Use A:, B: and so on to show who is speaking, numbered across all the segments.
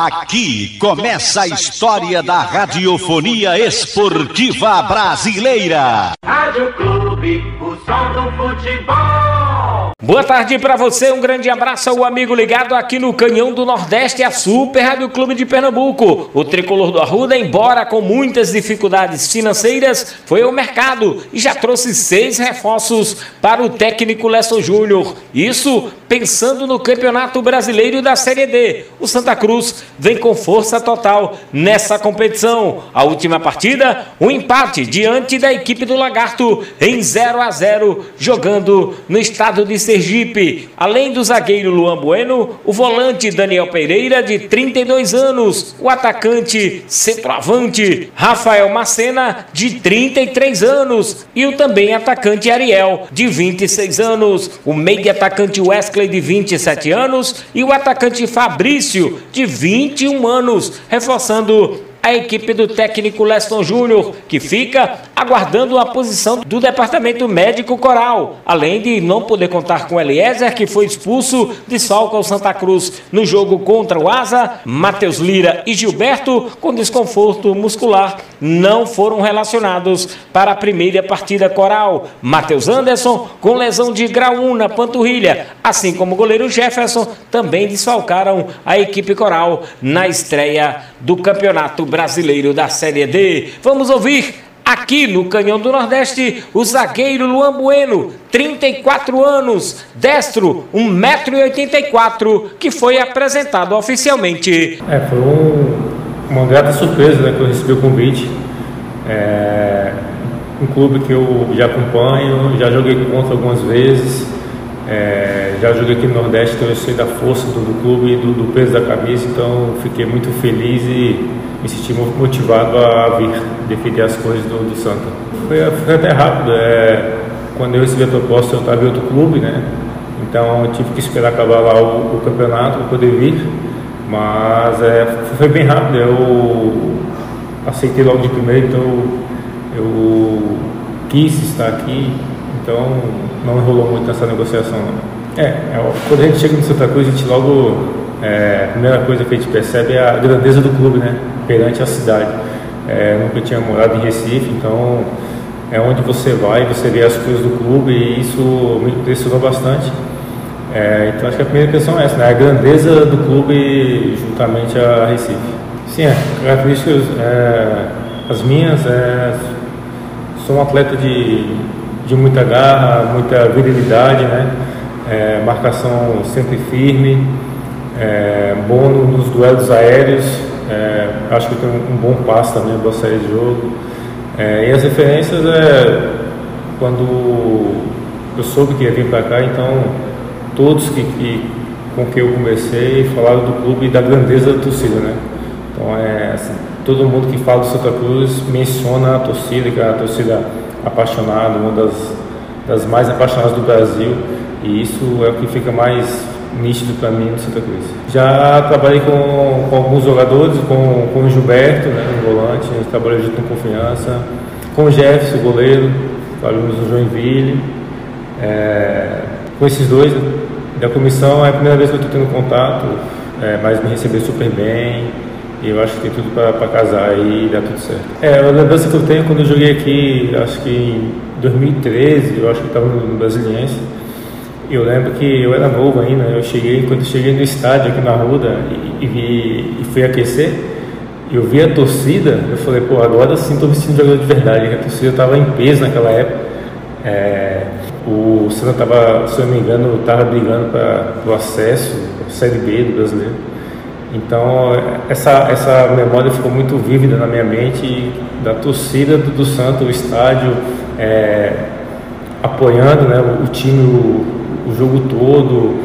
A: Aqui começa a história da radiofonia esportiva brasileira.
B: Rádio Clube, o som do futebol.
C: Boa tarde para você, um grande abraço ao amigo ligado aqui no Canhão do Nordeste, a Super Rádio Clube de Pernambuco. O tricolor do Arruda, embora com muitas dificuldades financeiras, foi ao mercado e já trouxe seis reforços para o técnico Lesson Júnior. Isso pensando no Campeonato Brasileiro da Série D. O Santa Cruz vem com força total nessa competição. A última partida, um empate diante da equipe do Lagarto em 0 a 0, jogando no estado de Sergipe. Além do zagueiro Luan Bueno, o volante Daniel Pereira, de 32 anos, o atacante centroavante Rafael Macena, de 33 anos, e o também atacante Ariel, de 26 anos, o meio atacante Wesley, de 27 anos, e o atacante Fabrício, de 21 anos, reforçando a equipe do técnico Leston Júnior, que fica aguardando a posição do departamento médico coral, além de não poder contar com Eliezer, que foi expulso de Salca ao Santa Cruz no jogo contra o Asa, Matheus Lira e Gilberto, com desconforto muscular, não foram relacionados para a primeira partida coral. Matheus Anderson, com lesão de grau 1 na panturrilha, assim como o goleiro Jefferson, também desfalcaram a equipe coral na estreia do Campeonato Brasileiro da Série D. Vamos ouvir Aqui no Canhão do Nordeste, o zagueiro Luan Bueno, 34 anos, destro, 1,84m, que foi apresentado oficialmente.
D: É, foi um, uma grata surpresa né, que eu recebi o convite. É, um clube que eu já acompanho, já joguei contra algumas vezes, é, já joguei aqui no Nordeste, então eu sei da força do, do clube e do, do peso da camisa, então fiquei muito feliz e me senti motivado a vir defender as coisas do, do Santa. Foi, foi até rápido, é, quando eu recebi a proposta eu estava em outro clube, né? Então eu tive que esperar acabar lá o, o campeonato para poder vir, mas é, foi bem rápido, eu aceitei logo de primeiro, então eu quis estar aqui, então não enrolou muito nessa negociação. Não. É, é, quando a gente chega no Santa Cruz, a gente logo é, a primeira coisa que a gente percebe é a grandeza do clube, né? Perante a cidade. É, nunca tinha morado em Recife, então é onde você vai, você vê as coisas do clube e isso me impressionou bastante. É, então acho que a primeira questão é essa, né? A grandeza do clube juntamente a Recife. Sim, é, características, é, as minhas, é, sou um atleta de, de muita garra, muita virilidade, né? É, marcação sempre firme, é, bom nos duelos aéreos, é, acho que tem um, bom passe também, boa saída de jogo. É, e as referências é quando eu soube que ia vir para cá, então todos que, que, com quem eu conversei falaram do clube e da grandeza da torcida, né? Então é assim, todo mundo que fala do Santa Cruz menciona a torcida, que a torcida apaixonada, uma das, das mais apaixonadas do Brasil, e isso é o que fica mais nítido para mim no Santa Cruz. Já trabalhei com, com alguns jogadores, com, com o Gilberto, né, no volante, trabalhou junto com confiança, com o Jefferson, goleiro, trabalhamos no Joinville, é, com esses dois da comissão é a primeira vez que eu estou tendo contato, é, mas me receberam super bem, e eu acho que tem tudo para casar e dar tudo certo. É, a lembrança que eu tenho quando eu joguei aqui, acho que em 2013, eu acho que estava no, Brasiliense, eu lembro que eu era novo ainda, eu cheguei, quando eu cheguei no estádio aqui na Ruda e, e, e fui aquecer, eu vi a torcida, eu falei, pô, agora sim estou me jogador de verdade, a torcida estava em peso naquela época. É, o Santa estava, se eu não me engano, estava brigando para o acesso, Série B do brasileiro. Então, essa, essa memória ficou muito vívida na minha mente da torcida do, do Santo, o estádio, é, apoiando né, o, o time, o jogo todo,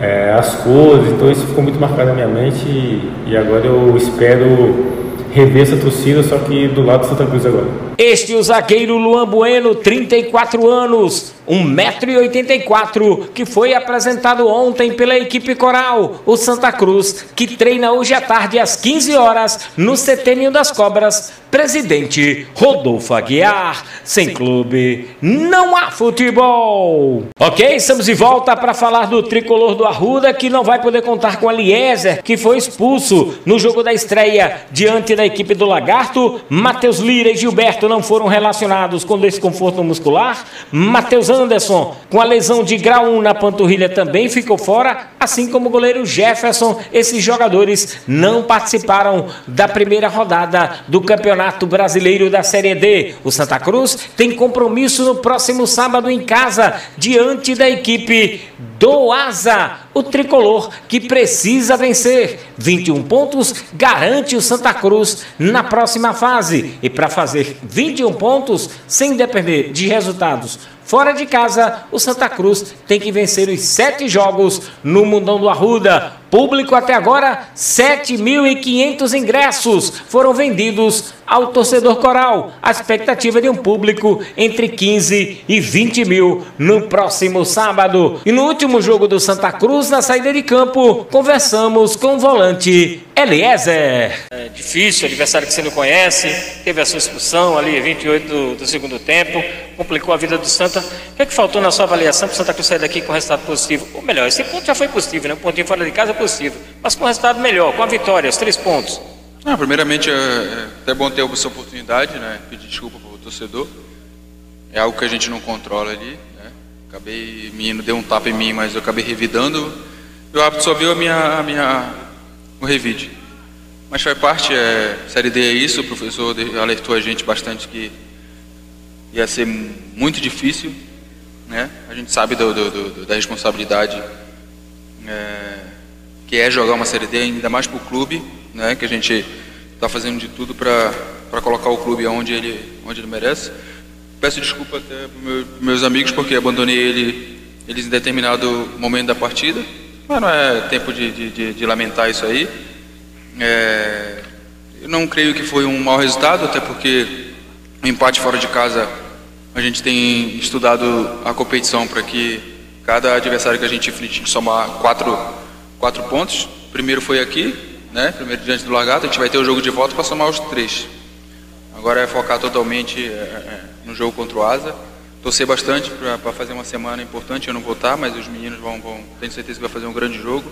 D: é, as cores, então isso ficou muito marcado na minha mente e, e agora eu espero rever essa torcida, só que do lado do Santa Cruz agora.
C: Este é o zagueiro Luan Bueno, 34 anos, 1,84m, que foi apresentado ontem pela equipe coral, o Santa Cruz, que treina hoje à tarde às 15 horas no Setênio das Cobras, Presidente Rodolfo Aguiar. Sem clube, não há futebol. Ok, estamos de volta para falar do tricolor do Arruda, que não vai poder contar com Eliezer, que foi expulso no jogo da estreia diante da equipe do Lagarto. Matheus Lira e Gilberto não foram relacionados com desconforto muscular. Matheus Anderson, com a lesão de grau 1 na panturrilha, também ficou fora, assim como o goleiro Jefferson. Esses jogadores não participaram da primeira rodada do Campeonato Brasileiro da Série D. O Santa Cruz tem compromisso no próximo sábado em casa, diante da equipe do Asa, o tricolor que precisa vencer. 21 pontos garante o Santa Cruz na próxima fase. E para fazer 21 pontos, sem depender de resultados fora de casa, o Santa Cruz tem que vencer os sete jogos no Mundão do Arruda. Público até agora, 7.500 ingressos foram vendidos ao torcedor coral. A expectativa de um público entre 15 e 20 mil no próximo sábado. E no último jogo do Santa Cruz, na saída de campo, conversamos com o volante Eliezer.
E: É difícil, adversário que você não conhece, teve a sua expulsão ali, 28 do, do segundo tempo, complicou a vida do Santa. O que, é que faltou na sua avaliação para o Santa Cruz sair daqui com resultado positivo? Ou melhor, esse ponto já foi possível, né? Um pontinho fora de casa é possível, mas com resultado melhor, com a vitória, os três pontos.
F: Ah, primeiramente, é, é até bom ter essa oportunidade, né? Pedir desculpa para o torcedor. É algo que a gente não controla ali, né? Acabei, o menino deu um tapa em mim, mas eu acabei revidando. E o árbitro só viu a minha, a minha, o revide. Mas faz parte, é, Série D é isso, o professor alertou a gente bastante que ia ser muito difícil, né? A gente sabe do, do, do, da responsabilidade é, que é jogar uma Série D, ainda mais para o clube, né? Que a gente está fazendo de tudo para colocar o clube onde ele, onde ele merece. Peço desculpa até para meu, meus amigos porque abandonei ele, eles em determinado momento da partida, mas não é tempo de, de, de, de lamentar isso aí. É, eu não creio que foi um mau resultado, até porque o empate fora de casa a gente tem estudado a competição para que cada adversário que a gente enfrente somar quatro, quatro pontos. O primeiro foi aqui, né? Primeiro diante do Lagarto, a gente vai ter o jogo de volta para somar os três. Agora é focar totalmente é, é, no jogo contra o Asa. Torcer bastante para fazer uma semana importante. Eu não vou estar, mas os meninos vão, vão tenho certeza que vai fazer um grande jogo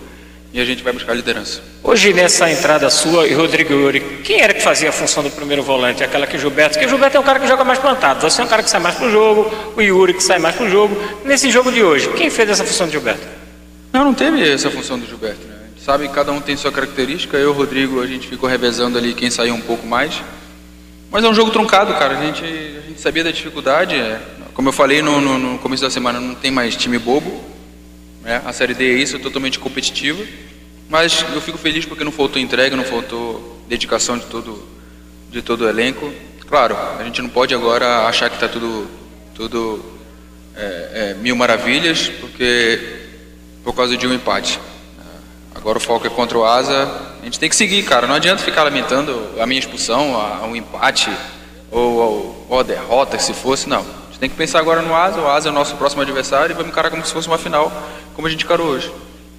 F: e a gente vai buscar a liderança.
E: Hoje, nessa entrada sua e Rodrigo Yuri, quem era que fazia a função do primeiro volante? Aquela que o Gilberto, porque o Gilberto é um cara que joga mais plantado, você é um cara que sai mais pro jogo, o Yuri que sai mais pro jogo. Nesse jogo de hoje, quem fez essa função do Gilberto?
F: Não, não teve essa função do Gilberto, né? A gente sabe que cada um tem sua característica, eu o Rodrigo, a gente ficou revezando ali quem saiu um pouco mais. Mas é um jogo truncado, cara, a gente, a gente sabia da dificuldade, é, como eu falei no, no, no começo da semana, não tem mais time bobo, né? A Série D é isso, é totalmente competitiva. Mas eu fico feliz porque não faltou entrega, não faltou dedicação de todo, de todo o elenco. Claro, a gente não pode agora achar que está tudo, tudo é, é, mil maravilhas, porque por causa de um empate. Agora o foco é contra o Asa. A gente tem que seguir, cara. Não adianta ficar lamentando a minha expulsão, a, a um empate ou, ou, a derrota, se fosse. Não. Tem que pensar agora no Asa. O Asa é o nosso próximo adversário e vamos encarar como se fosse uma final, como a gente encarou hoje.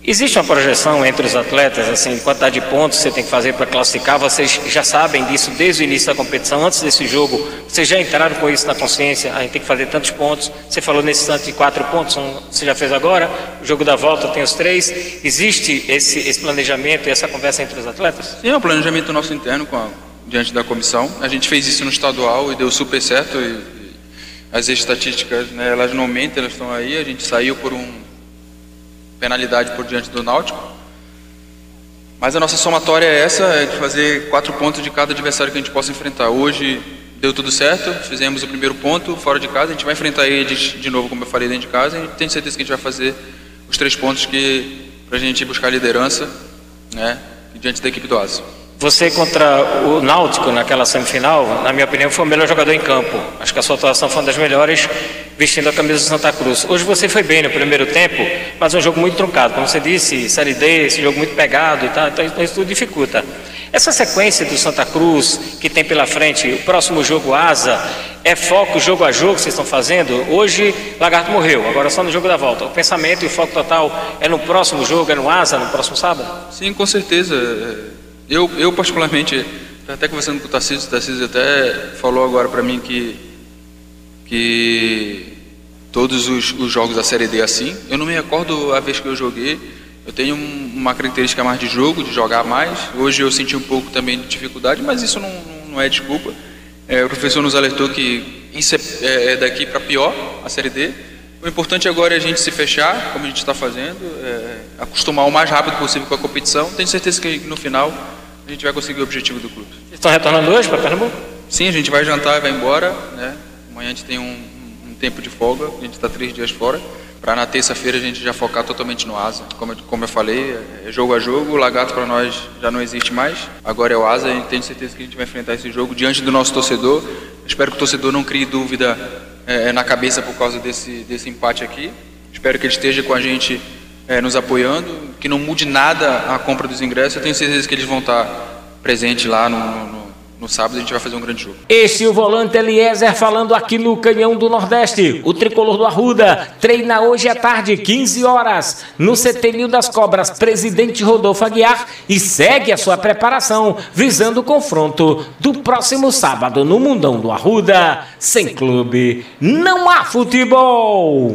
E: Existe uma projeção entre os atletas, assim, de quantidade de pontos que você tem que fazer para classificar? Vocês já sabem disso desde o início da competição, antes desse jogo? Vocês já entraram com isso na consciência? A gente tem que fazer tantos pontos. Você falou nesse instante de quatro pontos, você já fez agora? O jogo da volta tem os três. Existe esse, esse planejamento e essa conversa entre os atletas?
F: Sim, é um planejamento nosso interno a, diante da comissão. A gente fez isso no estadual e deu super certo. E as estatísticas, né, elas não mentem, elas estão aí. A gente saiu por um penalidade por diante do Náutico. Mas a nossa somatória é essa, é de fazer quatro pontos de cada adversário que a gente possa enfrentar. Hoje deu tudo certo, fizemos o primeiro ponto fora de casa, a gente vai enfrentar eles de novo, como eu falei, dentro de casa, e tenho certeza que a gente vai fazer os três pontos que para a gente buscar a liderança, né, diante da equipe do Asa.
E: Você contra o Náutico naquela semifinal, na minha opinião, foi o melhor jogador em campo. Acho que a sua atuação foi uma das melhores vestindo a camisa do Santa Cruz. Hoje você foi bem no primeiro tempo, mas é um jogo muito truncado. Como você disse, Série D, esse jogo muito pegado e tal, então isso tudo dificulta. Essa sequência do Santa Cruz que tem pela frente, o próximo jogo Asa, é foco jogo a jogo que vocês estão fazendo? Hoje Lagarto morreu, agora só no jogo da volta. O pensamento e o foco total é no próximo jogo, é no Asa, no próximo sábado?
F: Sim, com certeza. Eu, eu particularmente, até conversando com o Tarcísio, o Tarcísio até falou agora para mim que, que todos os, os, jogos da Série D é assim. Eu não me recordo a vez que eu joguei. Eu tenho uma característica mais de jogo, de jogar mais. Hoje eu senti um pouco também de dificuldade, mas isso não, não é desculpa. É, o professor nos alertou que isso é, é, é daqui para pior, a Série D. O importante agora é a gente se fechar, como a gente está fazendo, é, acostumar o mais rápido possível com a competição. Tenho certeza que no final a gente vai conseguir o objetivo do clube.
C: Vocês estão retornando hoje para Pernambuco?
F: Sim, a gente vai jantar e vai embora. Né? Amanhã a gente tem um, um tempo de folga, a gente está três dias fora. Para na terça-feira a gente já focar totalmente no asa. Como, como eu falei, é jogo a jogo, o lagarto para nós já não existe mais. Agora é o asa, a gente tem certeza que a gente vai enfrentar esse jogo diante do nosso torcedor. Espero que o torcedor não crie dúvida é, é, na cabeça por causa desse, desse empate aqui. Espero que ele esteja com a gente é, nos apoiando, que não mude nada a compra dos ingressos. Eu tenho certeza que eles vão estar presentes lá no, no, no sábado. A gente vai fazer um grande jogo.
C: Este é o volante Eliezer falando aqui no Canhão do Nordeste. O tricolor do Arruda treina hoje à tarde, 15 horas, no CT das Cobras, presidente Rodolfo Aguiar, e segue a sua preparação visando o confronto do próximo sábado no Mundão do Arruda. Sem clube, não há futebol.